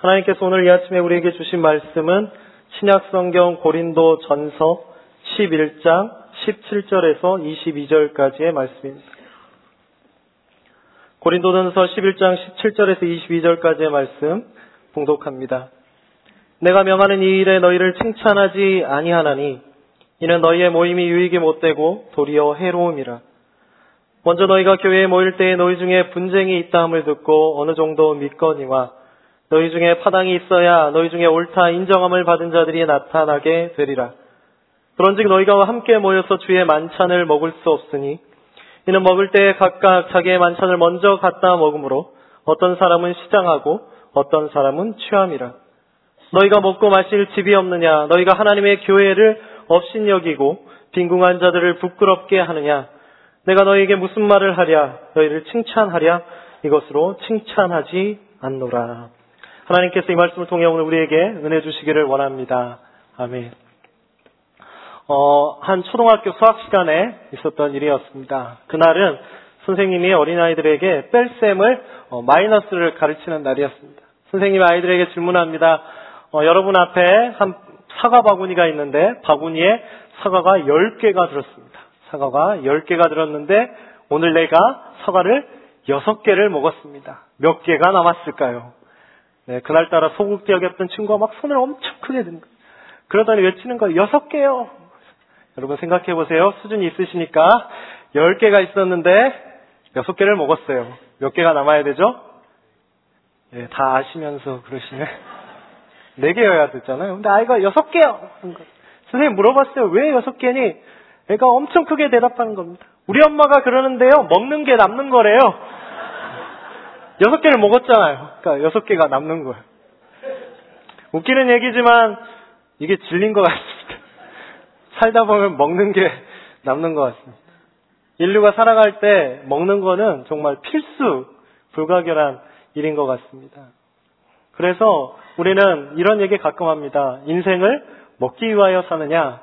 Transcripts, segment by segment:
하나님께서 오늘 이 아침에 우리에게 주신 말씀은 신약성경 고린도 전서 11장 17절에서 22절까지의 말씀입니다. 고린도전서 11장 17절에서 22절까지의 말씀 봉독합니다. 내가 명하는 이 일에 너희를 칭찬하지 아니하나니 이는 너희의 모임이 유익이 못되고 도리어 해로움이라. 먼저 너희가 교회에 모일 때에 너희 중에 분쟁이 있다 함을 듣고 어느 정도 믿거니와 너희 중에 파당이 있어야 너희 중에 옳다 인정함을 받은 자들이 나타나게 되리라. 그런즉 너희가 함께 모여서 주의 만찬을 먹을 수 없으니 이는 먹을 때 각각 자기의 만찬을 먼저 갖다 먹으므로 어떤 사람은 시장하고 어떤 사람은 취함이라. 너희가 먹고 마실 집이 없느냐? 너희가 하나님의 교회를 업신여기고 빈궁한 자들을 부끄럽게 하느냐? 내가 너희에게 무슨 말을 하랴? 너희를 칭찬하랴? 이것으로 칭찬하지 않노라. 하나님께서 이 말씀을 통해 오늘 우리에게 은혜 주시기를 원합니다. 아멘. 어, 한 초등학교 수학 시간에 있었던 일이었습니다. 그날은 선생님이 어린아이들에게 뺄셈을 어, 마이너스를 가르치는 날이었습니다. 선생님이 아이들에게 질문합니다. 어, 여러분 앞에 한 사과 바구니가 있는데 바구니에 사과가 10개가 들었습니다. 사과가 10개가 들었는데 오늘 내가 사과를 6개를 먹었습니다. 몇 개가 남았을까요? 네, 그날따라 소극적이었던 친구가 막 손을 엄청 크게 든 거예요. 그러더니 외치는 거예요. 6개요. 여러분 생각해 보세요. 수준이 있으시니까 10개가 있었는데 6개를 먹었어요. 몇 개가 남아야 되죠? 네, 다 아시면서 그러시네. 4개여야 됐잖아요. 근데 아이가 6개요! 선생님 물어봤어요. 왜 6개니? 애가 엄청 크게 대답하는 겁니다. 우리 엄마가 그러는데요. 먹는 게 남는 거래요. 6개를 먹었잖아요. 그러니까 6개가 남는 거예요. 웃기는 얘기지만 이게 진린 것 같습니다. 살다 보면 먹는 게 남는 것 같습니다. 인류가 살아갈 때 먹는 거는 정말 필수, 불가결한 일인 것 같습니다. 그래서 우리는 이런 얘기 가끔 합니다. 인생을 먹기 위하여 사느냐,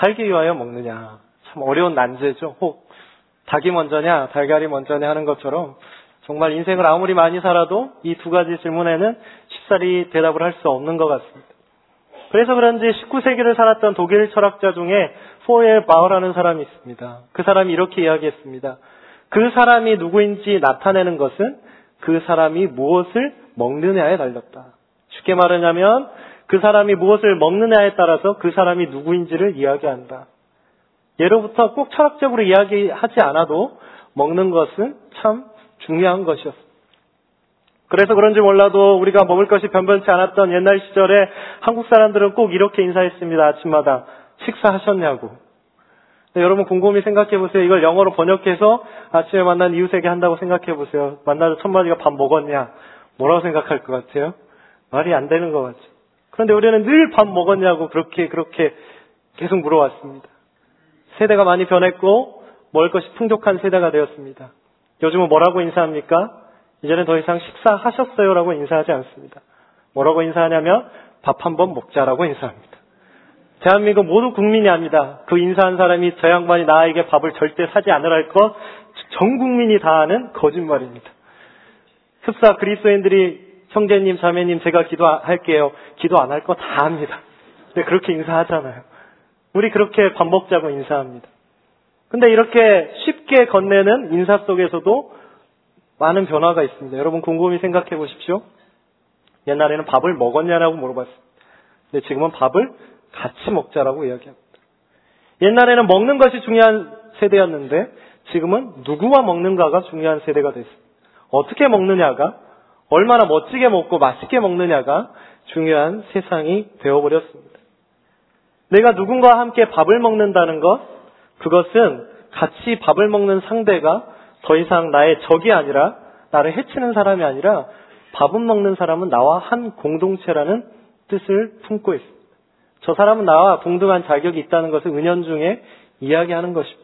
살기 위하여 먹느냐. 참 어려운 난제죠. 혹 닭이 먼저냐, 달걀이 먼저냐 하는 것처럼 정말 인생을 아무리 많이 살아도 이 두 가지 질문에는 쉽사리 대답을 할 수 없는 것 같습니다. 그래서 그런지 19세기를 살았던 독일 철학자 중에 포엘 바우라는 사람이 있습니다. 그 사람이 이렇게 이야기했습니다. 그 사람이 누구인지 나타내는 것은 그 사람이 무엇을 먹느냐에 달렸다. 쉽게 말하냐면 그 사람이 무엇을 먹느냐에 따라서 그 사람이 누구인지를 이야기한다. 예로부터 꼭 철학적으로 이야기하지 않아도 먹는 것은 참 중요한 것이었습니다. 그래서 그런지 몰라도 우리가 먹을 것이 변변치 않았던 옛날 시절에 한국 사람들은 꼭 이렇게 인사했습니다. 아침마다 식사하셨냐고. 여러분 곰곰이 생각해 보세요. 이걸 영어로 번역해서 아침에 만난 이웃에게 한다고 생각해 보세요. 만나서 첫 마디가 밥 먹었냐? 뭐라고 생각할 것 같아요? 말이 안 되는 것 같죠. 그런데 우리는 늘 밥 먹었냐고 그렇게 그렇게 계속 물어왔습니다. 세대가 많이 변했고 먹을 것이 풍족한 세대가 되었습니다. 요즘은 뭐라고 인사합니까? 이제는 더 이상 식사하셨어요라고 인사하지 않습니다. 뭐라고 인사하냐면 밥 한 번 먹자라고 인사합니다. 대한민국 모든 국민이 압니다. 그 인사한 사람이 저 양반이 나에게 밥을 절대 사지 않으랄 것, 전 국민이 다 아는 거짓말입니다. 흡사 그리스도인들이 형제님, 자매님, 제가 기도할게요. 기도 안 할 거 다 합니다. 근데 그렇게 인사하잖아요. 우리 그렇게 밥 먹자고 인사합니다. 근데 이렇게 쉽게 건네는 인사 속에서도 많은 변화가 있습니다. 여러분 곰곰이 생각해 보십시오. 옛날에는 밥을 먹었냐라고 물어봤습니다. 근데 지금은 밥을 같이 먹자라고 이야기합니다. 옛날에는 먹는 것이 중요한 세대였는데 지금은 누구와 먹는가가 중요한 세대가 됐습니다. 어떻게 먹느냐가 얼마나 멋지게 먹고 맛있게 먹느냐가 중요한 세상이 되어버렸습니다. 내가 누군가와 함께 밥을 먹는다는 것, 그것은 같이 밥을 먹는 상대가 더 이상 나의 적이 아니라 나를 해치는 사람이 아니라 밥은 먹는 사람은 나와 한 공동체라는 뜻을 품고 있습니다. 저 사람은 나와 동등한 자격이 있다는 것을 은연중에 이야기하는 것입니다.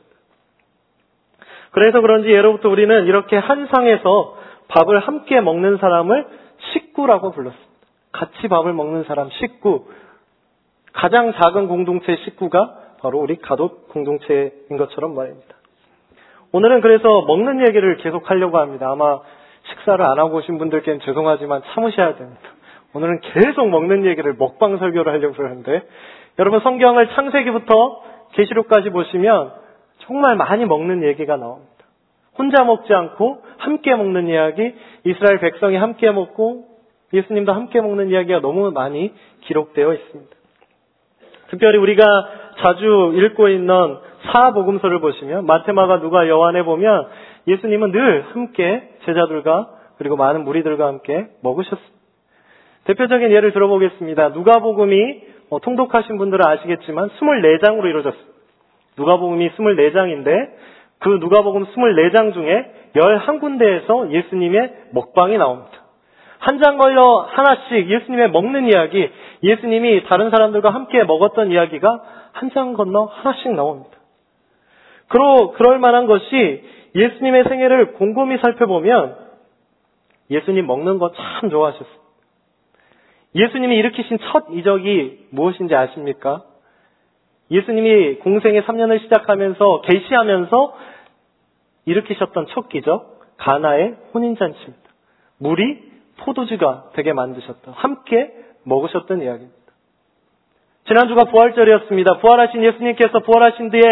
그래서 그런지 예로부터 우리는 이렇게 한 상에서 밥을 함께 먹는 사람을 식구라고 불렀습니다. 같이 밥을 먹는 사람 식구. 가장 작은 공동체 식구가 바로 우리 가족 공동체인 것처럼 말입니다. 오늘은 그래서 먹는 얘기를 계속 하려고 합니다. 아마 식사를 안 하고 오신 분들께는 죄송하지만 참으셔야 됩니다. 오늘은 계속 먹는 얘기를 먹방 설교를 하려고 하는데 여러분 성경을 창세기부터 계시록까지 보시면 정말 많이 먹는 얘기가 나옵니다. 혼자 먹지 않고 함께 먹는 이야기, 이스라엘 백성이 함께 먹고 예수님도 함께 먹는 이야기가 너무 많이 기록되어 있습니다. 특별히 우리가 자주 읽고 있는 사복음서를 보시면 마테마가 누가 여한에 보면 예수님은 늘 함께 제자들과 그리고 많은 무리들과 함께 먹으셨습니다. 대표적인 예를 들어보겠습니다. 누가복음이 어, 통독하신 분들은 아시겠지만 24장으로 이루어졌습니다. 누가복음이 24장인데 그 누가복음 24장 중에 11군데에서 예수님의 먹방이 나옵니다. 한 장 걸려 하나씩 예수님의 먹는 이야기, 예수님이 다른 사람들과 함께 먹었던 이야기가 한 장 건너 하나씩 나옵니다. 그러, 그럴 만한 것이 예수님의 생애를 곰곰이 살펴보면 예수님 먹는 거 참 좋아하셨어요. 예수님이 일으키신 첫 이적이 무엇인지 아십니까? 예수님이 공생의 3년을 시작하면서 계시하면서 일으키셨던 첫 기적 가나의 혼인잔치입니다. 물이 포도주가 되게 만드셨다. 함께 먹으셨던 이야기입니다. 지난주가 부활절이었습니다. 부활하신 예수님께서 부활하신 뒤에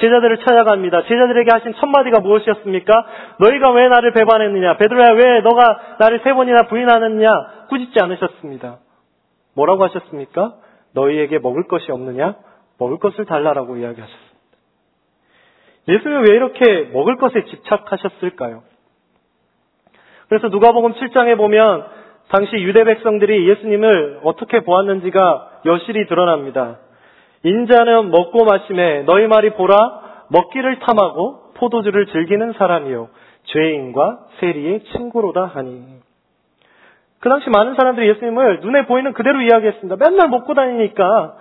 제자들을 찾아갑니다. 제자들에게 하신 첫 마디가 무엇이었습니까? 너희가 왜 나를 배반했느냐? 베드로야 왜 너가 나를 세 번이나 부인하느냐? 꾸짖지 않으셨습니다. 뭐라고 하셨습니까? 너희에게 먹을 것이 없느냐? 먹을 것을 달라라고 이야기하셨습니다. 예수님은 왜 이렇게 먹을 것에 집착하셨을까요? 그래서 누가복음 7장에 보면 당시 유대 백성들이 예수님을 어떻게 보았는지가 여실히 드러납니다. 인자는 먹고 마심에 너희 말이 보라 먹기를 탐하고 포도주를 즐기는 사람이요 죄인과 세리의 친구로다 하니 그 당시 많은 사람들이 예수님을 눈에 보이는 그대로 이야기했습니다. 맨날 먹고 다니니까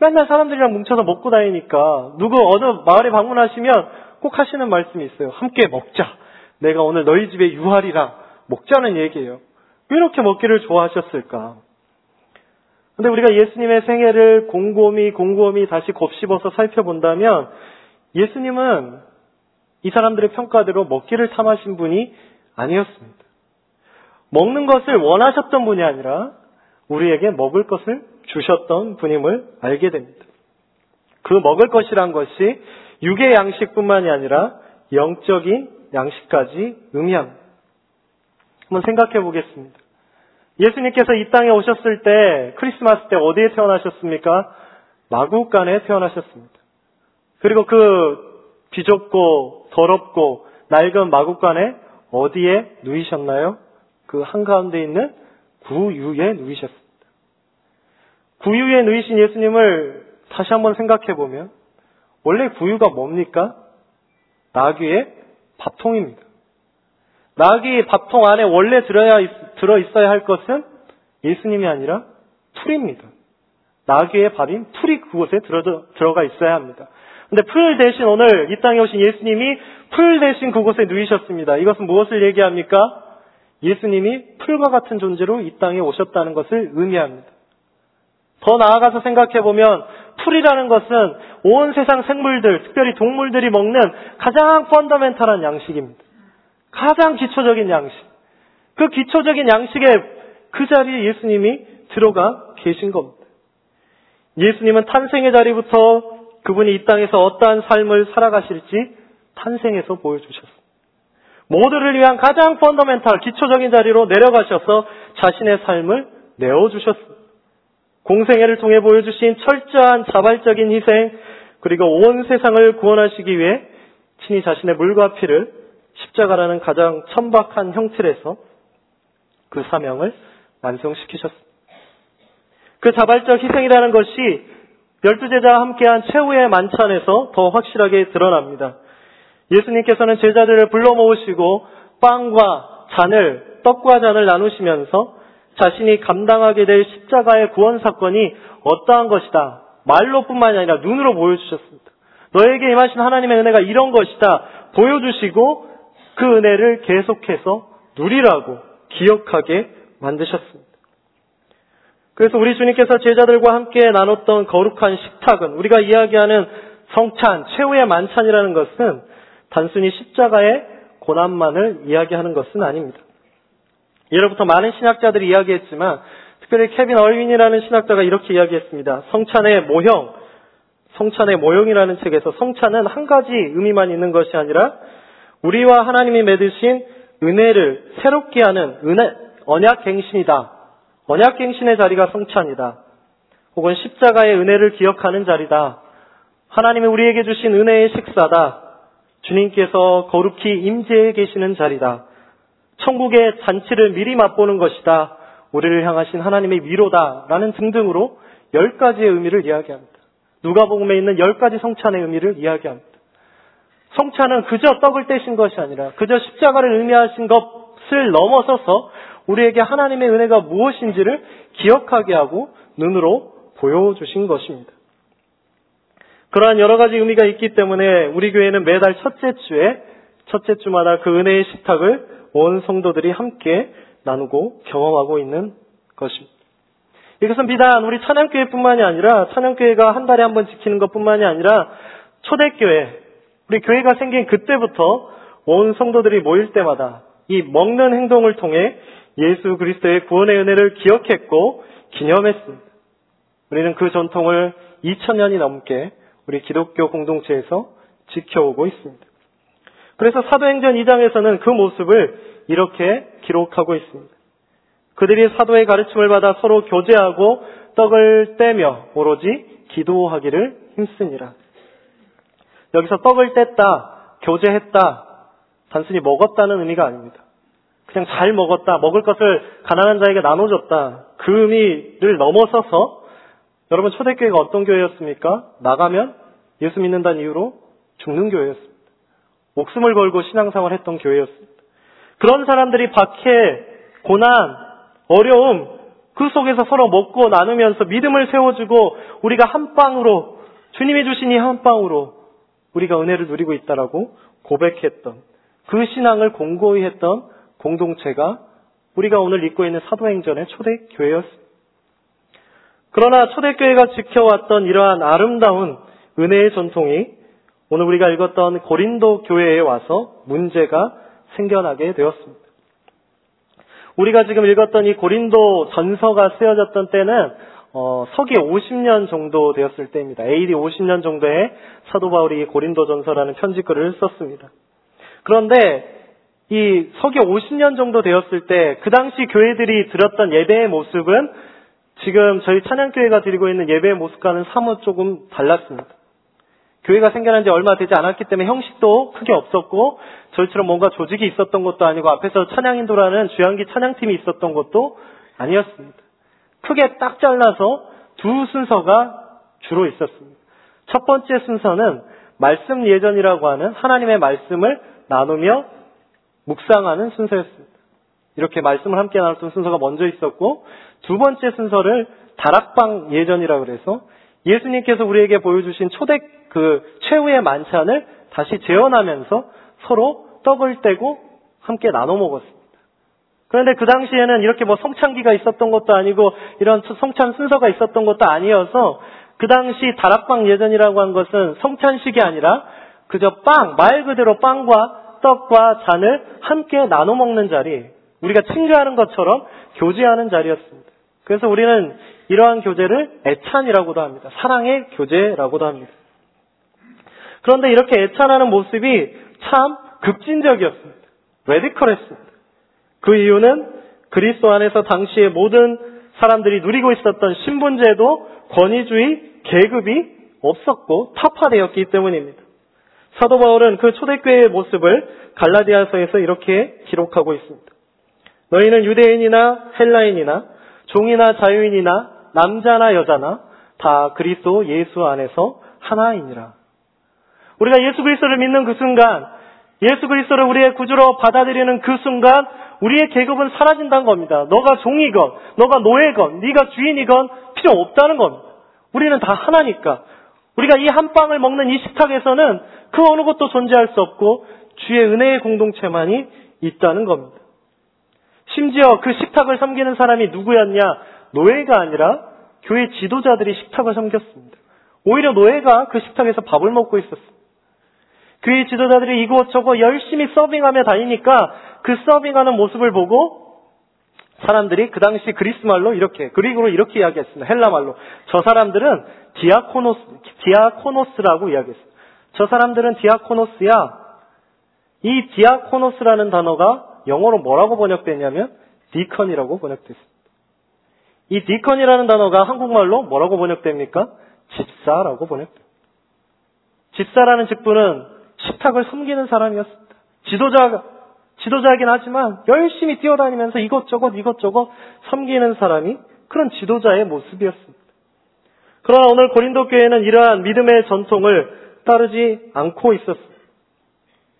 맨날 사람들이랑 뭉쳐서 먹고 다니니까 누구 어느 마을에 방문하시면 꼭 하시는 말씀이 있어요. 함께 먹자. 내가 오늘 너희 집에 유할이라 먹자는 얘기예요. 왜 이렇게 먹기를 좋아하셨을까? 근데 우리가 예수님의 생애를 곰곰이 곰곰이 다시 곱씹어서 살펴본다면 예수님은 이 사람들의 평가대로 먹기를 탐하신 분이 아니었습니다. 먹는 것을 원하셨던 분이 아니라 우리에게 먹을 것을 주셨던 분임을 알게 됩니다. 그 먹을 것이란 것이 육의 양식뿐만이 아니라 영적인 양식까지 의미합니다. 한번 생각해 보겠습니다. 예수님께서 이 땅에 오셨을 때 크리스마스 때 어디에 태어나셨습니까? 마구간에 태어나셨습니다. 그리고 그 비좁고 더럽고 낡은 마구간에 어디에 누이셨나요? 그 한가운데 있는 구유에 누이셨습니다. 구유에 누이신 예수님을 다시 한번 생각해 보면 원래 구유가 뭡니까? 나귀의 밥통입니다. 나귀 밥통 안에 원래 들어야, 들어 있어야 할 것은 예수님이 아니라 풀입니다. 나귀의 밥인 풀이 그곳에 들어, 들어가 있어야 합니다. 근데 풀 대신 오늘 이 땅에 오신 예수님이 풀 대신 그곳에 누이셨습니다. 이것은 무엇을 얘기합니까? 예수님이 풀과 같은 존재로 이 땅에 오셨다는 것을 의미합니다. 더 나아가서 생각해 보면 풀이라는 것은 온 세상 생물들, 특별히 동물들이 먹는 가장 펀더멘탈한 양식입니다. 가장 기초적인 양식. 그 기초적인 양식에 그 자리에 예수님이 들어가 계신 겁니다. 예수님은 탄생의 자리부터 그분이 이 땅에서 어떠한 삶을 살아가실지 탄생에서 보여주셨습니다. 모두를 위한 가장 펀더멘탈, 기초적인 자리로 내려가셔서 자신의 삶을 내어주셨습니다. 공생애를 통해 보여주신 철저한 자발적인 희생, 그리고 온 세상을 구원하시기 위해 친히 자신의 물과 피를 십자가라는 가장 천박한 형틀에서 그 사명을 완성시키셨습니다. 그 자발적 희생이라는 것이 열두 제자와 함께한 최후의 만찬에서 더 확실하게 드러납니다. 예수님께서는 제자들을 불러 모으시고 빵과 잔을 떡과 잔을 나누시면서 자신이 감당하게 될 십자가의 구원 사건이 어떠한 것이다. 말로뿐만이 아니라 눈으로 보여주셨습니다. 너에게 임하신 하나님의 은혜가 이런 것이다. 보여주시고 그 은혜를 계속해서 누리라고 기억하게 만드셨습니다. 그래서 우리 주님께서 제자들과 함께 나눴던 거룩한 식탁은 우리가 이야기하는 성찬, 최후의 만찬이라는 것은 단순히 십자가의 고난만을 이야기하는 것은 아닙니다. 예로부터 많은 신학자들이 이야기했지만 특별히 케빈 얼윈이라는 신학자가 이렇게 이야기했습니다. 성찬의 모형, 성찬의 모형이라는 책에서 성찬은 한 가지 의미만 있는 것이 아니라 우리와 하나님이 맺으신 은혜를 새롭게 하는 은혜, 언약갱신이다. 언약갱신의 자리가 성찬이다. 혹은 십자가의 은혜를 기억하는 자리다. 하나님이 우리에게 주신 은혜의 식사다. 주님께서 거룩히 임재해 계시는 자리다. 천국의 잔치를 미리 맛보는 것이다. 우리를 향하신 하나님의 위로다. 라는 등등으로 열 가지의 의미를 이야기합니다. 누가복음에 있는 열 가지 성찬의 의미를 이야기합니다. 성찬은 그저 떡을 떼신 것이 아니라 그저 십자가를 의미하신 것을 넘어서서 우리에게 하나님의 은혜가 무엇인지를 기억하게 하고 눈으로 보여주신 것입니다. 그러한 여러 가지 의미가 있기 때문에 우리 교회는 매달 첫째 주에 첫째 주마다 그 은혜의 식탁을 온 성도들이 함께 나누고 경험하고 있는 것입니다. 이것은 비단 우리 찬양교회뿐만이 아니라 찬양교회가 한 달에 한 번 지키는 것뿐만이 아니라 초대교회 우리 교회가 생긴 그때부터 온 성도들이 모일 때마다 이 먹는 행동을 통해 예수 그리스도의 구원의 은혜를 기억했고 기념했습니다. 우리는 그 전통을 2000년이 넘게 우리 기독교 공동체에서 지켜오고 있습니다. 그래서 사도행전 2장에서는 그 모습을 이렇게 기록하고 있습니다. 그들이 사도의 가르침을 받아 서로 교제하고 떡을 떼며 오로지 기도하기를 힘쓰니라. 여기서 떡을 뗐다, 교제했다, 단순히 먹었다는 의미가 아닙니다. 그냥 잘 먹었다, 먹을 것을 가난한 자에게 나눠줬다. 그 의미를 넘어서서 여러분 초대교회가 어떤 교회였습니까? 나가면 예수 믿는다는 이유로 죽는 교회였습니다. 목숨을 걸고 신앙생활 했던 교회였습니다. 그런 사람들이 박해, 고난, 어려움, 그 속에서 서로 먹고 나누면서 믿음을 세워주고 우리가 한 빵으로 주님이 주신 이 한 빵으로 우리가 은혜를 누리고 있다라고 고백했던 그 신앙을 공고히 했던 공동체가 우리가 오늘 읽고 있는 사도행전의 초대교회였습니다. 그러나 초대교회가 지켜왔던 이러한 아름다운 은혜의 전통이 오늘 우리가 읽었던 고린도 교회에 와서 문제가 생겨나게 되었습니다. 우리가 지금 읽었던 이 고린도 전서가 쓰여졌던 때는 어, 서기 50년 정도 되었을 때입니다. AD 50년 정도에 사도 바울이 고린도 전서라는 편지글을 썼습니다. 그런데 이 서기 50년 정도 되었을 때 그 당시 교회들이 드렸던 예배의 모습은 지금 저희 찬양교회가 드리고 있는 예배의 모습과는 사뭇 조금 달랐습니다. 교회가 생겨난 지 얼마 되지 않았기 때문에 형식도 크게 없었고 저희처럼 뭔가 조직이 있었던 것도 아니고 앞에서 찬양인도라는 주양기 찬양팀이 있었던 것도 아니었습니다. 크게 딱 잘라서 두 순서가 주로 있었습니다. 첫 번째 순서는 말씀 예전이라고 하는 하나님의 말씀을 나누며 묵상하는 순서였습니다. 이렇게 말씀을 함께 나눴던 순서가 먼저 있었고 두 번째 순서를 다락방 예전이라고 그래서 예수님께서 우리에게 보여주신 초대 그 최후의 만찬을 다시 재현하면서 서로 떡을 떼고 함께 나눠 먹었습니다. 그런데 그 당시에는 이렇게 뭐 성찬기가 있었던 것도 아니고 이런 성찬 순서가 있었던 것도 아니어서 그 당시 다락방 예전이라고 한 것은 성찬식이 아니라 그저 빵, 말 그대로 빵과 떡과 잔을 함께 나눠 먹는 자리, 우리가 친교하는 것처럼 교제하는 자리였습니다. 그래서 우리는 이러한 교제를 애찬이라고도 합니다. 사랑의 교제라고도 합니다. 그런데 이렇게 애찬하는 모습이 참 급진적이었습니다. 레디컬했습니다. 그 이유는 그리스도 안에서 당시의 모든 사람들이 누리고 있었던 신분제도 권위주의 계급이 없었고 타파되었기 때문입니다. 사도 바울은 그 초대교회의 모습을 갈라디아서에서 이렇게 기록하고 있습니다. 너희는 유대인이나 헬라인이나 종이나 자유인이나 남자나 여자나 다 그리스도 예수 안에서 하나이니라. 우리가 예수 그리스도를 믿는 그 순간, 예수 그리스도를 우리의 구주로 받아들이는 그 순간 우리의 계급은 사라진다는 겁니다. 너가 종이건, 너가 노예건, 네가 주인이건 필요 없다는 겁니다. 우리는 다 하나니까. 우리가 이 한 빵을 먹는 이 식탁에서는 그 어느 것도 존재할 수 없고 주의 은혜의 공동체만이 있다는 겁니다. 심지어 그 식탁을 섬기는 사람이 누구였냐? 노예가 아니라 교회 지도자들이 식탁을 섬겼습니다. 오히려 노예가 그 식탁에서 밥을 먹고 있었습니다. 교회 지도자들이 이곳저곳 열심히 서빙하며 다니니까 그 서빙하는 모습을 보고 사람들이 그 당시 그리스 말로 이렇게, 그리고로 이렇게 이야기했습니다. 헬라 말로. 저 사람들은 διάκονος, διάκονος라고 이야기했습니다. 저 사람들은 διάκονος야. 이 διάκονος라는 단어가 영어로 뭐라고 번역됐냐면 deacon이라고 번역됐습니다. 이 deacon이라는 단어가 한국말로 뭐라고 번역됩니까? 집사라고 번역됩니다. 집사라는 직분은 식탁을 섬기는 사람이었습니다. 지도자, 지도자이긴 하지만 열심히 뛰어다니면서 이것저것 이것저것 섬기는 사람이 그런 지도자의 모습이었습니다. 그러나 오늘 고린도 교회는 이러한 믿음의 전통을 따르지 않고 있었습니다.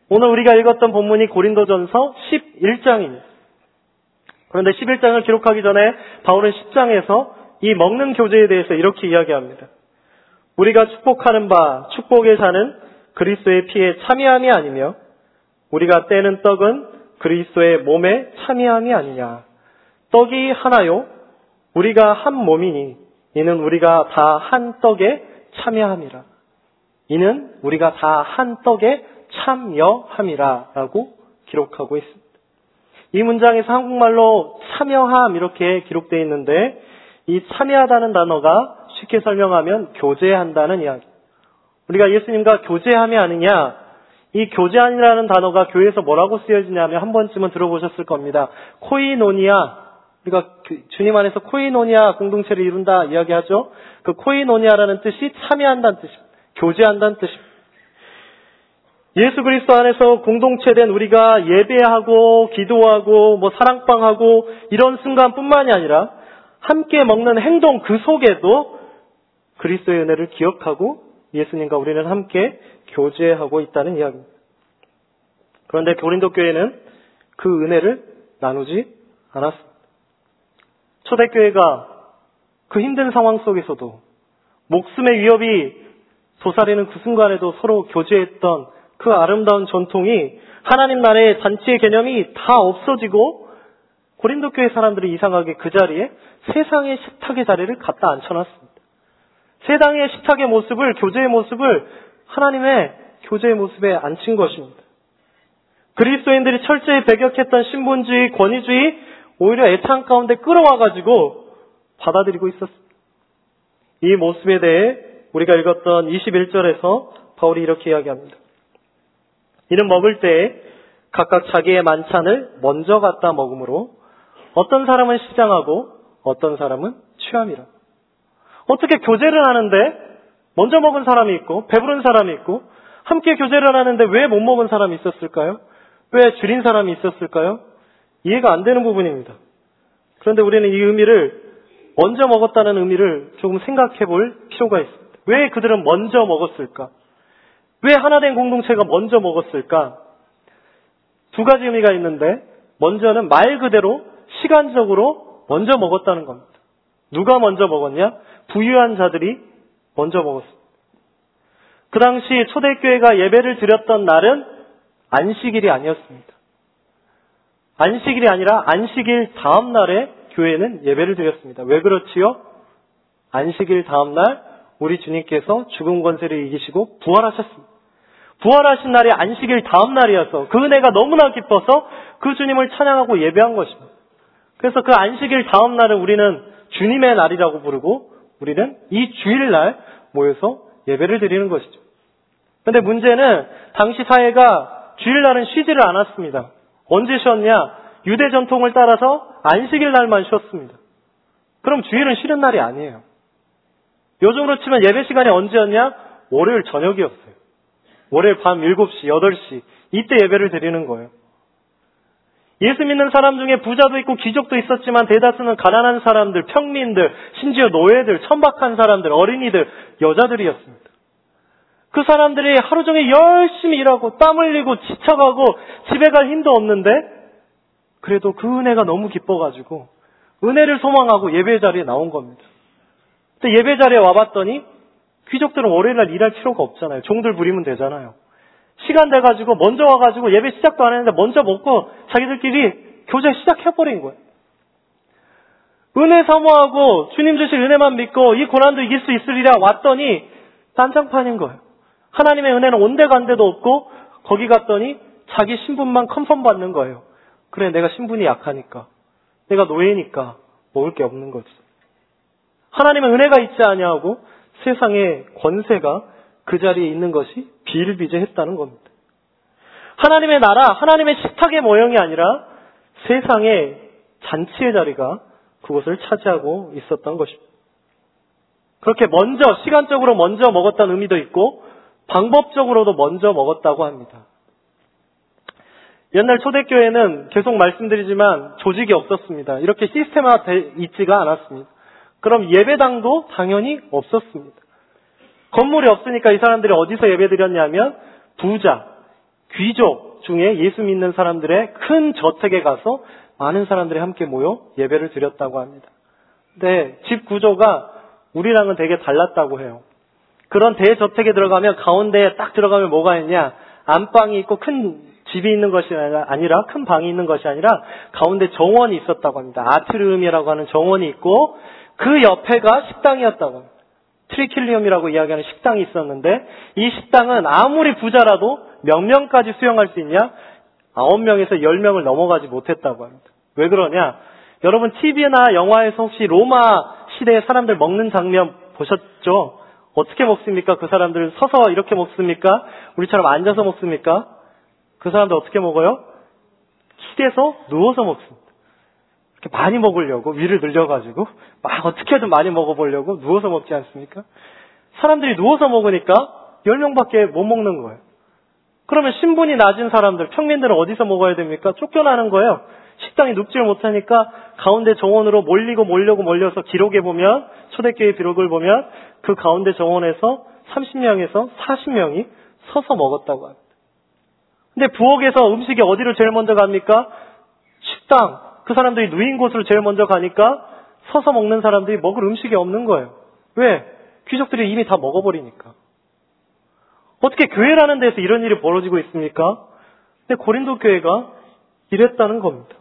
오늘 우리가 읽었던 본문이 고린도전서 11장입니다. 그런데 11장을 기록하기 전에 바울은 10장에서 이 먹는 교제에 대해서 이렇게 이야기합니다. 우리가 축복하는 바 축복에 사는 그리스도의 피에 참여함이 아니며 우리가 떼는 떡은 그리스도의 몸에 참여함이 아니냐. 떡이 하나요. 우리가 한 몸이니 이는 우리가 다 한 떡에 참여함이라. 이는 우리가 다 한 떡에 참여함이라 라고 기록하고 있습니다. 이 문장에서 한국말로 참여함 이렇게 기록되어 있는데 이 참여하다는 단어가 쉽게 설명하면 교제한다는 이야기. 우리가 예수님과 교제함이 아니냐 이 교제한이라는 단어가 교회에서 뭐라고 쓰여지냐면 한 번쯤은 들어보셨을 겁니다. 코이노니아. 우리가 그 주님 안에서 코이노니아 공동체를 이룬다 이야기하죠. 그 코이노니아라는 뜻이 참여한다는 뜻입니다. 교제한다는 뜻입니다. 예수 그리스도 안에서 공동체된 우리가 예배하고 기도하고 뭐 사랑방하고 이런 순간뿐만이 아니라 함께 먹는 행동 그 속에도 그리스도의 은혜를 기억하고 예수님과 우리는 함께 교제하고 있다는 이야기입니다. 그런데 고린도 교회는 그 은혜를 나누지 않았습니다. 초대교회가 그 힘든 상황 속에서도 목숨의 위협이 도사리는 그 순간에도 서로 교제했던 그 아름다운 전통이 하나님 나라의 잔치의 개념이 다 없어지고 고린도 교회 사람들이 이상하게 그 자리에 세상의 식탁의 자리를 갖다 앉혀놨습니다. 세상의 식탁의 모습을 교제의 모습을 하나님의 교제의 모습에 앉힌 것입니다. 그리스도인들이 철저히 배격했던 신분주의, 권위주의 오히려 애창 가운데 끌어와 가지고 받아들이고 있었습니다. 이 모습에 대해 우리가 읽었던 21절에서 바울이 이렇게 이야기합니다. 이는 먹을 때 각각 자기의 만찬을 먼저 갖다 먹으므로 어떤 사람은 시장하고 어떤 사람은 취함이라. 어떻게 교제를 하는데 먼저 먹은 사람이 있고 배부른 사람이 있고 함께 교제를 하는데 왜 못 먹은 사람이 있었을까요? 왜 줄인 사람이 있었을까요? 이해가 안 되는 부분입니다. 그런데 우리는 이 의미를 먼저 먹었다는 의미를 조금 생각해 볼 필요가 있습니다. 왜 그들은 먼저 먹었을까? 왜 하나된 공동체가 먼저 먹었을까? 두 가지 의미가 있는데, 먼저는 말 그대로 시간적으로 먼저 먹었다는 겁니다. 누가 먼저 먹었냐? 부유한 자들이 먼저 먹었습니다. 그 당시 초대교회가 예배를 드렸던 날은 안식일이 아니었습니다. 안식일이 아니라 안식일 다음 날에 교회는 예배를 드렸습니다. 왜 그렇지요? 안식일 다음 날 우리 주님께서 죽은 권세를 이기시고 부활하셨습니다. 부활하신 날이 안식일 다음 날이어서 그 은혜가 너무나 기뻐서 그 주님을 찬양하고 예배한 것입니다. 그래서 그 안식일 다음 날을 우리는 주님의 날이라고 부르고 우리는 이 주일날 모여서 예배를 드리는 것이죠. 그런데 문제는 당시 사회가 주일날은 쉬지를 않았습니다. 언제 쉬었냐? 유대 전통을 따라서 안식일 날만 쉬었습니다. 그럼 주일은 쉬는 날이 아니에요. 요즘으로 치면 예배 시간이 언제였냐? 월요일 저녁이었어요. 월요일 밤 7시, 8시. 이때 예배를 드리는 거예요. 예수 믿는 사람 중에 부자도 있고 귀족도 있었지만 대다수는 가난한 사람들, 평민들, 심지어 노예들, 천박한 사람들, 어린이들, 여자들이었습니다. 그 사람들이 하루 종일 열심히 일하고 땀 흘리고 지쳐가고 집에 갈 힘도 없는데 그래도 그 은혜가 너무 기뻐가지고 은혜를 소망하고 예배 자리에 나온 겁니다. 근데 예배 자리에 와봤더니 귀족들은 월요일날 일할 필요가 없잖아요. 종들 부리면 되잖아요. 시간 돼가지고 먼저 와가지고 예배 시작도 안 했는데 먼저 먹고 자기들끼리 교제 시작해버린 거예요. 은혜 사모하고 주님 주실 은혜만 믿고 이 고난도 이길 수 있으리라 왔더니 난장판인 거예요. 하나님의 은혜는 온데간데도 없고 거기 갔더니 자기 신분만 컨펌 받는 거예요. 그래 내가 신분이 약하니까 내가 노예니까 먹을 게 없는 거지. 하나님의 은혜가 있지 아니하고 세상의 권세가 그 자리에 있는 것이 비일비재했다는 겁니다. 하나님의 나라, 하나님의 식탁의 모형이 아니라 세상의 잔치의 자리가 그곳을 차지하고 있었던 것입니다. 그렇게 먼저, 시간적으로 먼저 먹었다는 의미도 있고, 방법적으로도 먼저 먹었다고 합니다. 옛날 초대교회는 계속 말씀드리지만 조직이 없었습니다. 이렇게 시스템화 돼 있지가 않았습니다. 그럼 예배당도 당연히 없었습니다. 건물이 없으니까 이 사람들이 어디서 예배 드렸냐면 부자, 귀족 중에 예수 믿는 사람들의 큰 저택에 가서 많은 사람들이 함께 모여 예배를 드렸다고 합니다. 근데 집 구조가 우리랑은 되게 달랐다고 해요. 그런 대저택에 들어가면 가운데에 딱 들어가면 뭐가 있냐? 안방이 있고 큰 집이 있는 것이 아니라 큰 방이 있는 것이 아니라 가운데 정원이 있었다고 합니다. 아트리움이라고 하는 정원이 있고 그 옆에가 식당이었다고 합니다. 트리킬리움이라고 이야기하는 식당이 있었는데 이 식당은 아무리 부자라도 몇 명까지 수용할 수 있냐? 9명에서 10명을 넘어가지 못했다고 합니다. 왜 그러냐? 여러분 TV나 영화에서 혹시 로마 시대의 사람들 먹는 장면 보셨죠? 어떻게 먹습니까? 그 사람들 서서 이렇게 먹습니까? 우리처럼 앉아서 먹습니까? 그 사람들 어떻게 먹어요? 시대에서 누워서 먹습니다. 많이 먹으려고 위를 늘려가지고 막 어떻게든 많이 먹어보려고 누워서 먹지 않습니까? 사람들이 누워서 먹으니까 10명밖에 못 먹는 거예요. 그러면 신분이 낮은 사람들, 평민들은 어디서 먹어야 됩니까? 쫓겨나는 거예요. 식당이 눕지를 못하니까 가운데 정원으로 몰리고 몰려고 몰려서 기록에 보면 초대교회 기록을 보면 그 가운데 정원에서 30명에서 40명이 서서 먹었다고 합니다. 근데 부엌에서 음식이 어디를 제일 먼저 갑니까? 식당. 그 사람들이 누인 곳으로 제일 먼저 가니까 서서 먹는 사람들이 먹을 음식이 없는 거예요. 왜? 귀족들이 이미 다 먹어버리니까. 어떻게 교회라는 데서 이런 일이 벌어지고 있습니까? 근데 고린도 교회가 이랬다는 겁니다.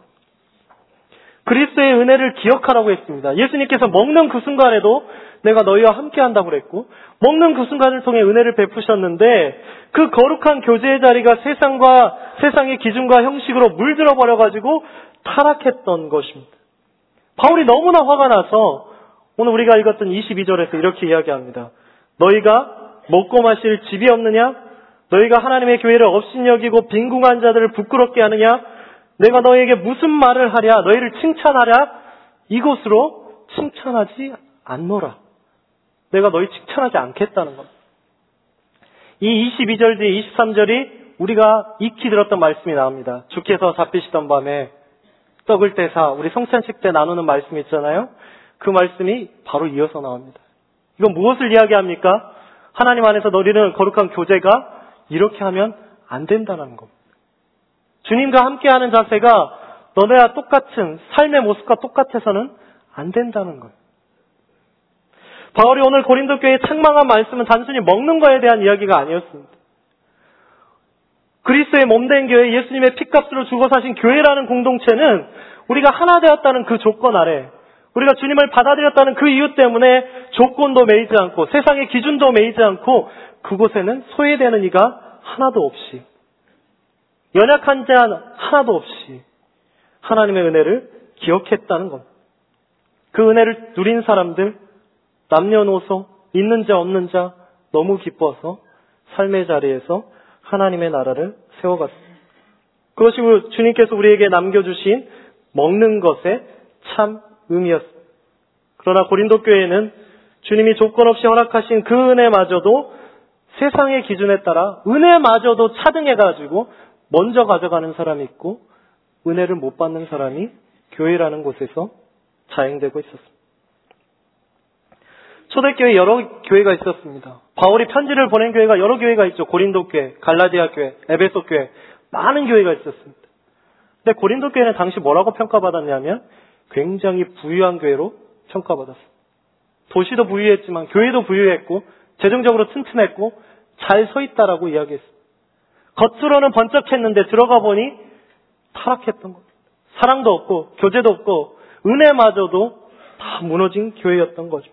그리스도의 은혜를 기억하라고 했습니다. 예수님께서 먹는 그 순간에도 내가 너희와 함께 한다고 그랬고, 먹는 그 순간을 통해 은혜를 베푸셨는데, 그 거룩한 교제의 자리가 세상과, 세상의 기준과 형식으로 물들어 버려가지고 타락했던 것입니다. 바울이 너무나 화가 나서, 오늘 우리가 읽었던 22절에서 이렇게 이야기합니다. 너희가 먹고 마실 집이 없느냐? 너희가 하나님의 교회를 업신여기고 빈궁한 자들을 부끄럽게 하느냐? 내가 너희에게 무슨 말을 하랴? 너희를 칭찬하랴? 이곳으로 칭찬하지 않노라. 내가 너희 칭찬하지 않겠다는 것. 이 22절 뒤 23절이 우리가 익히 들었던 말씀이 나옵니다. 주께서 잡히시던 밤에 떡을 떼사 우리 성찬식 때 나누는 말씀 있잖아요. 그 말씀이 바로 이어서 나옵니다. 이건 무엇을 이야기합니까? 하나님 안에서 너희는 거룩한 교제가 이렇게 하면 안 된다는 겁니다. 주님과 함께하는 자세가 너네와 똑같은 삶의 모습과 똑같아서는 안 된다는 거예요. 바울이 오늘 고린도 교회에 책망한 말씀은 단순히 먹는 거에 대한 이야기가 아니었습니다. 그리스도의 몸된 교회, 예수님의 피값으로 죽어 사신 교회라는 공동체는 우리가 하나 되었다는 그 조건 아래 우리가 주님을 받아들였다는 그 이유 때문에 조건도 매이지 않고 세상의 기준도 매이지 않고 그곳에는 소외되는 이가 하나도 없이 연약한 자 하나도 없이 하나님의 은혜를 기억했다는 것. 그 은혜를 누린 사람들, 남녀노소, 있는 자 없는 자 너무 기뻐서 삶의 자리에서 하나님의 나라를 세워갔습니다. 그것이 주님께서 우리에게 남겨주신 먹는 것의 참 의미였습니다. 그러나 고린도 교회는 주님이 조건 없이 허락하신 그 은혜마저도 세상의 기준에 따라 은혜마저도 차등해가지고 먼저 가져가는 사람이 있고 은혜를 못 받는 사람이 교회라는 곳에서 자행되고 있었습니다. 초대교회 여러 교회가 있었습니다. 바울이 편지를 보낸 교회가 여러 교회가 있죠. 고린도 교회, 갈라디아 교회, 에베소 교회, 많은 교회가 있었습니다. 근데 고린도 교회는 당시 뭐라고 평가받았냐면 굉장히 부유한 교회로 평가받았습니다. 도시도 부유했지만 교회도 부유했고 재정적으로 튼튼했고 잘 서 있다라고 이야기했습니다. 겉으로는 번쩍했는데 들어가 보니 타락했던 겁니다. 사랑도 없고 교제도 없고 은혜마저도 다 무너진 교회였던 거죠.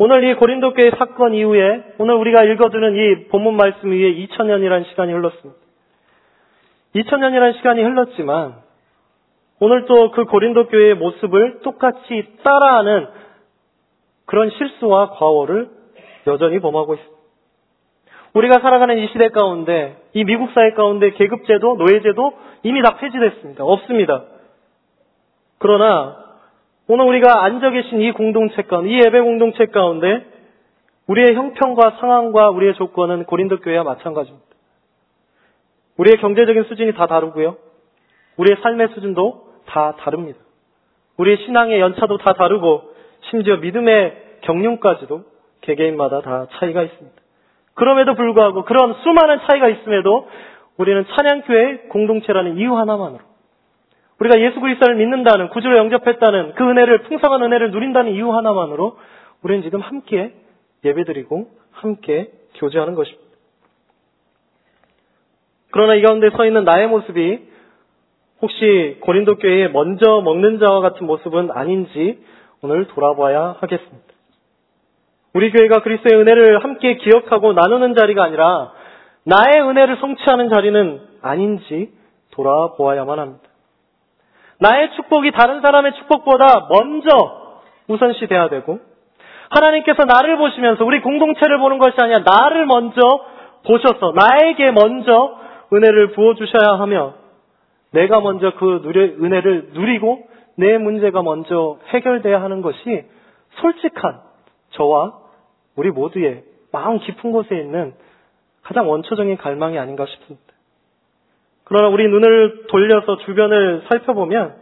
오늘 이 고린도 교회 사건 이후에 오늘 우리가 읽어주는 이 본문 말씀 위에 2000년이라는 시간이 흘렀습니다. 2000년이라는 시간이 흘렀지만 오늘 또 그 고린도 교회의 모습을 똑같이 따라하는 그런 실수와 과오를 여전히 범하고 있습니다. 우리가 살아가는 이 시대 가운데, 이 미국 사회 가운데 계급제도, 노예제도 이미 다 폐지됐습니다. 없습니다. 그러나 오늘 우리가 앉아 계신 이 공동체 가운데, 이 예배 공동체 가운데 우리의 형편과 상황과 우리의 조건은 고린도 교회와 마찬가지입니다. 우리의 경제적인 수준이 다 다르고요. 우리의 삶의 수준도 다 다릅니다. 우리의 신앙의 연차도 다 다르고 심지어 믿음의 경륜까지도 개개인마다 다 차이가 있습니다. 그럼에도 불구하고 그런 수많은 차이가 있음에도 우리는 찬양교회 공동체라는 이유 하나만으로 우리가 예수 그리스도를 믿는다는 구주로 영접했다는 그 은혜를 풍성한 은혜를 누린다는 이유 하나만으로 우리는 지금 함께 예배드리고 함께 교제하는 것입니다. 그러나 이 가운데 서 있는 나의 모습이 혹시 고린도 교회에 먼저 먹는 자와 같은 모습은 아닌지 오늘 돌아봐야 하겠습니다. 우리 교회가 그리스도의 은혜를 함께 기억하고 나누는 자리가 아니라 나의 은혜를 성취하는 자리는 아닌지 돌아보아야만 합니다. 나의 축복이 다른 사람의 축복보다 먼저 우선시 돼야 되고 하나님께서 나를 보시면서 우리 공동체를 보는 것이 아니라 나를 먼저 보셔서 나에게 먼저 은혜를 부어주셔야 하며 내가 먼저 그 은혜를 누리고 내 문제가 먼저 해결돼야 하는 것이 솔직한 저와 우리 모두의 마음 깊은 곳에 있는 가장 원초적인 갈망이 아닌가 싶습니다. 그러나 우리 눈을 돌려서 주변을 살펴보면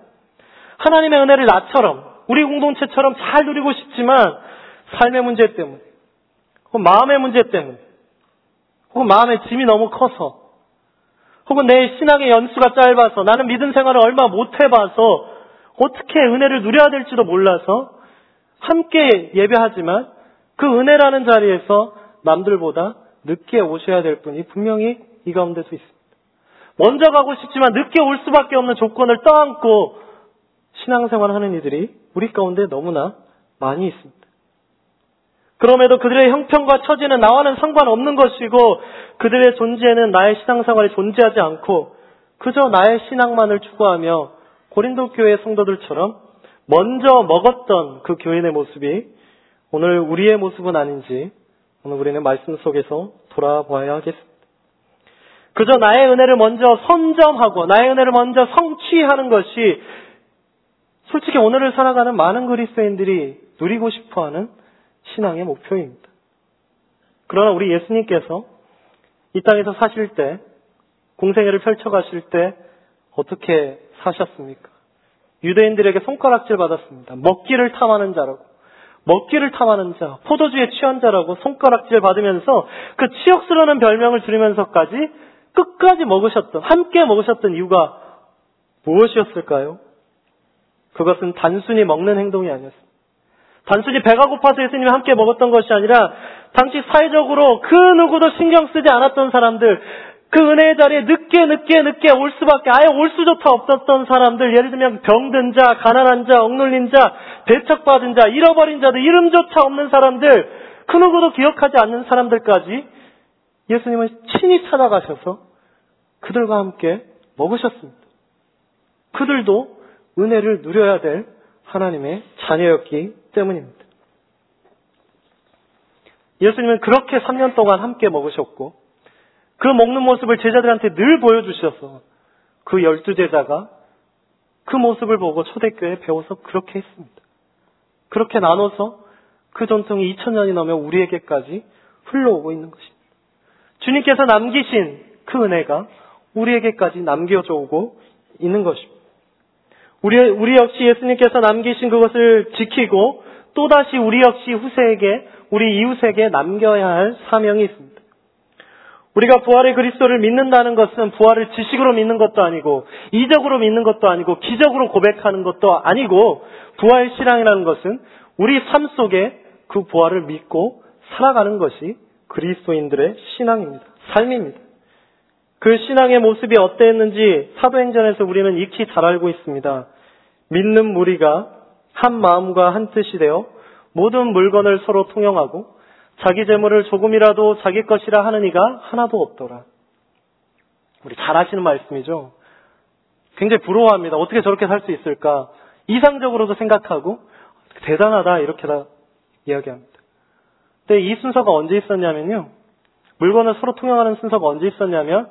하나님의 은혜를 나처럼 우리 공동체처럼 잘 누리고 싶지만 삶의 문제 때문에 혹은 마음의 문제 때문에 혹은 마음의 짐이 너무 커서 혹은 내 신앙의 연수가 짧아서 나는 믿음 생활을 얼마 못 해봐서 어떻게 은혜를 누려야 될지도 몰라서 함께 예배하지만 그 은혜라는 자리에서 남들보다 늦게 오셔야 될 분이 분명히 이 가운데서 있습니다. 먼저 가고 싶지만 늦게 올 수밖에 없는 조건을 떠안고 신앙생활 하는 이들이 우리 가운데 너무나 많이 있습니다. 그럼에도 그들의 형편과 처지는 나와는 상관없는 것이고 그들의 존재는 나의 신앙생활에 존재하지 않고 그저 나의 신앙만을 추구하며 고린도 교회 성도들처럼 먼저 먹었던 그 교인의 모습이 오늘 우리의 모습은 아닌지 오늘 우리는 말씀 속에서 돌아봐야 하겠습니다. 그저 나의 은혜를 먼저 선점하고 나의 은혜를 먼저 성취하는 것이 솔직히 오늘을 살아가는 많은 그리스도인들이 누리고 싶어하는 신앙의 목표입니다. 그러나 우리 예수님께서 이 땅에서 사실 때 공생애를 펼쳐가실 때 어떻게 사셨습니까? 유대인들에게 손가락질 받았습니다. 먹기를 탐하는 자라고. 먹기를 탐하는 자, 포도주에 취한 자라고 손가락질 받으면서 그 치욕스러운 별명을 들으면서까지 끝까지 먹으셨던, 함께 먹으셨던 이유가 무엇이었을까요? 그것은 단순히 먹는 행동이 아니었습니다. 단순히 배가 고파서 예수님이 함께 먹었던 것이 아니라 당시 사회적으로 그 누구도 신경 쓰지 않았던 사람들, 그 은혜의 자리에 늦게 늦게 늦게 올 수밖에 아예 올 수조차 없었던 사람들, 예를 들면 병든 자, 가난한 자, 억눌린 자, 배척받은 자, 잃어버린 자들, 이름조차 없는 사람들, 그 누구도 기억하지 않는 사람들까지 예수님은 친히 찾아가셔서 그들과 함께 먹으셨습니다. 그들도 은혜를 누려야 될 하나님의 자녀였기 때문입니다. 예수님은 그렇게 3년 동안 함께 먹으셨고 그 먹는 모습을 제자들한테 늘 보여주셔서 그 열두 제자가 그 모습을 보고 초대교회에 배워서 그렇게 했습니다. 그렇게 나눠서 그 전통이 2000년이 넘어 우리에게까지 흘러오고 있는 것입니다. 주님께서 남기신 그 은혜가 우리에게까지 남겨져 오고 있는 것입니다. 우리, 우리 역시 예수님께서 남기신 그것을 지키고 또다시 우리 역시 후세에게, 우리 이웃에게 남겨야 할 사명이 있습니다. 우리가 부활의 그리스도를 믿는다는 것은 부활을 지식으로 믿는 것도 아니고, 이적으로 믿는 것도 아니고, 기적으로 고백하는 것도 아니고, 부활 신앙이라는 것은 우리 삶 속에 그 부활을 믿고 살아가는 것이 그리스도인들의 신앙입니다. 삶입니다. 그 신앙의 모습이 어땠는지 사도행전에서 우리는 익히 잘 알고 있습니다. 믿는 무리가 한 마음과 한 뜻이 되어 모든 물건을 서로 통용하고 자기 재물을 조금이라도 자기 것이라 하는 이가 하나도 없더라. 우리 잘 아시는 말씀이죠. 굉장히 부러워합니다. 어떻게 저렇게 살 수 있을까? 이상적으로도 생각하고 대단하다 이렇게 다 이야기합니다. 근데 이 순서가 언제 있었냐면요. 물건을 서로 통용하는 순서가 언제 있었냐면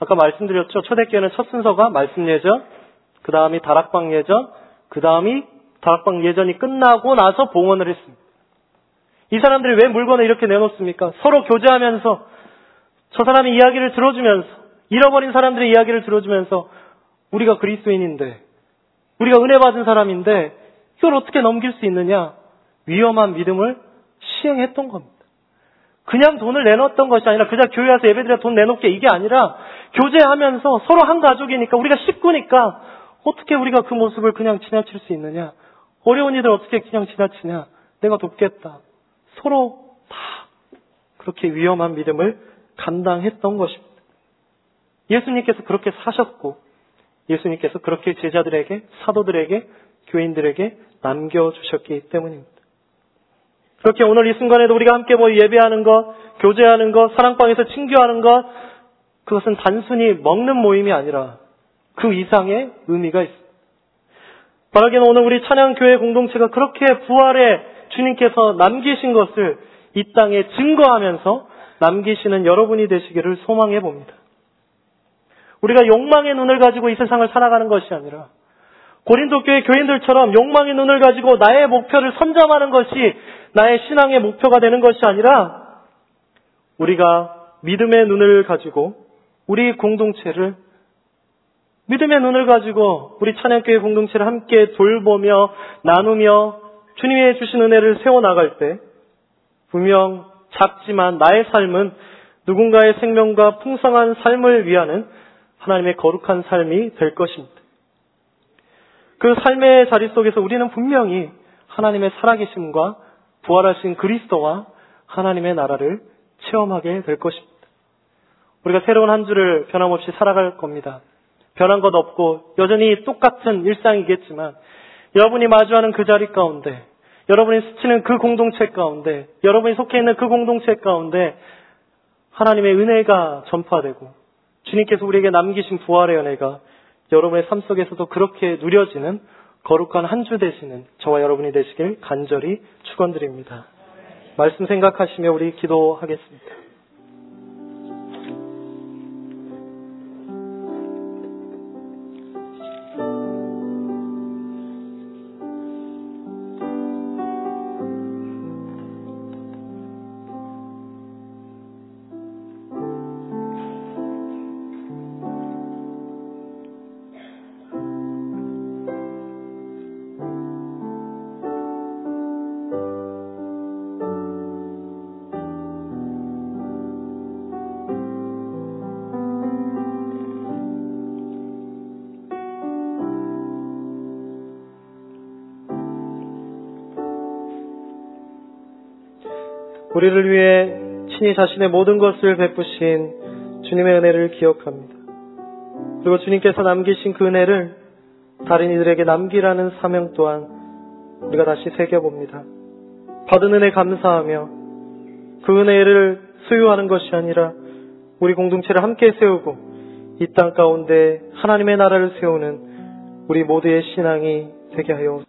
아까 말씀드렸죠. 초대교회는 첫 순서가 말씀 예전, 그 다음이 다락방 예전, 그 다음이 다락방 예전이 끝나고 나서 봉헌을 했습니다. 이 사람들이 왜 물건을 이렇게 내놓습니까? 서로 교제하면서 저 사람의 이야기를 들어주면서 잃어버린 사람들의 이야기를 들어주면서 우리가 그리스도인인데 우리가 은혜 받은 사람인데 이걸 어떻게 넘길 수 있느냐? 위험한 믿음을 시행했던 겁니다. 그냥 돈을 내놓았던 것이 아니라 그냥 교회 와서 예배드려 돈 내놓게 이게 아니라 교제하면서 서로 한 가족이니까 우리가 식구니까 어떻게 우리가 그 모습을 그냥 지나칠 수 있느냐? 어려운 이들 어떻게 그냥 지나치냐? 내가 돕겠다. 서로 다 그렇게 위험한 믿음을 감당했던 것입니다. 예수님께서 그렇게 사셨고 예수님께서 그렇게 제자들에게 사도들에게 교인들에게 남겨주셨기 때문입니다. 그렇게 오늘 이 순간에도 우리가 함께 모여 예배하는 것, 교제하는 것, 사랑방에서 친교하는 것, 그것은 단순히 먹는 모임이 아니라 그 이상의 의미가 있습니다. 바라기는 오늘 우리 찬양교회 공동체가 그렇게 부활에 주님께서 남기신 것을 이 땅에 증거하면서 남기시는 여러분이 되시기를 소망해 봅니다. 우리가 욕망의 눈을 가지고 이 세상을 살아가는 것이 아니라 고린도 교회 교인들처럼 욕망의 눈을 가지고 나의 목표를 선점하는 것이 나의 신앙의 목표가 되는 것이 아니라 우리가 믿음의 눈을 가지고 우리 공동체를 믿음의 눈을 가지고 우리 찬양교회 공동체를 함께 돌보며 나누며 주님의 주신 은혜를 세워나갈 때 분명 작지만 나의 삶은 누군가의 생명과 풍성한 삶을 위하는 하나님의 거룩한 삶이 될 것입니다. 그 삶의 자리 속에서 우리는 분명히 하나님의 살아계심과 부활하신 그리스도와 하나님의 나라를 체험하게 될 것입니다. 우리가 새로운 한 주를 변함없이 살아갈 겁니다. 변한 것 없고 여전히 똑같은 일상이겠지만 여러분이 마주하는 그 자리 가운데 여러분이 스치는 그 공동체 가운데 여러분이 속해 있는 그 공동체 가운데 하나님의 은혜가 전파되고 주님께서 우리에게 남기신 부활의 은혜가 여러분의 삶 속에서도 그렇게 누려지는 거룩한 한 주 되시는 저와 여러분이 되시길 간절히 축원드립니다. 말씀 생각하시며 우리 기도하겠습니다. 우리를 위해 친히 자신의 모든 것을 베푸신 주님의 은혜를 기억합니다. 그리고 주님께서 남기신 그 은혜를 다른 이들에게 남기라는 사명 또한 우리가 다시 새겨봅니다. 받은 은혜 감사하며 그 은혜를 소유하는 것이 아니라 우리 공동체를 함께 세우고 이 땅 가운데 하나님의 나라를 세우는 우리 모두의 신앙이 되게 하여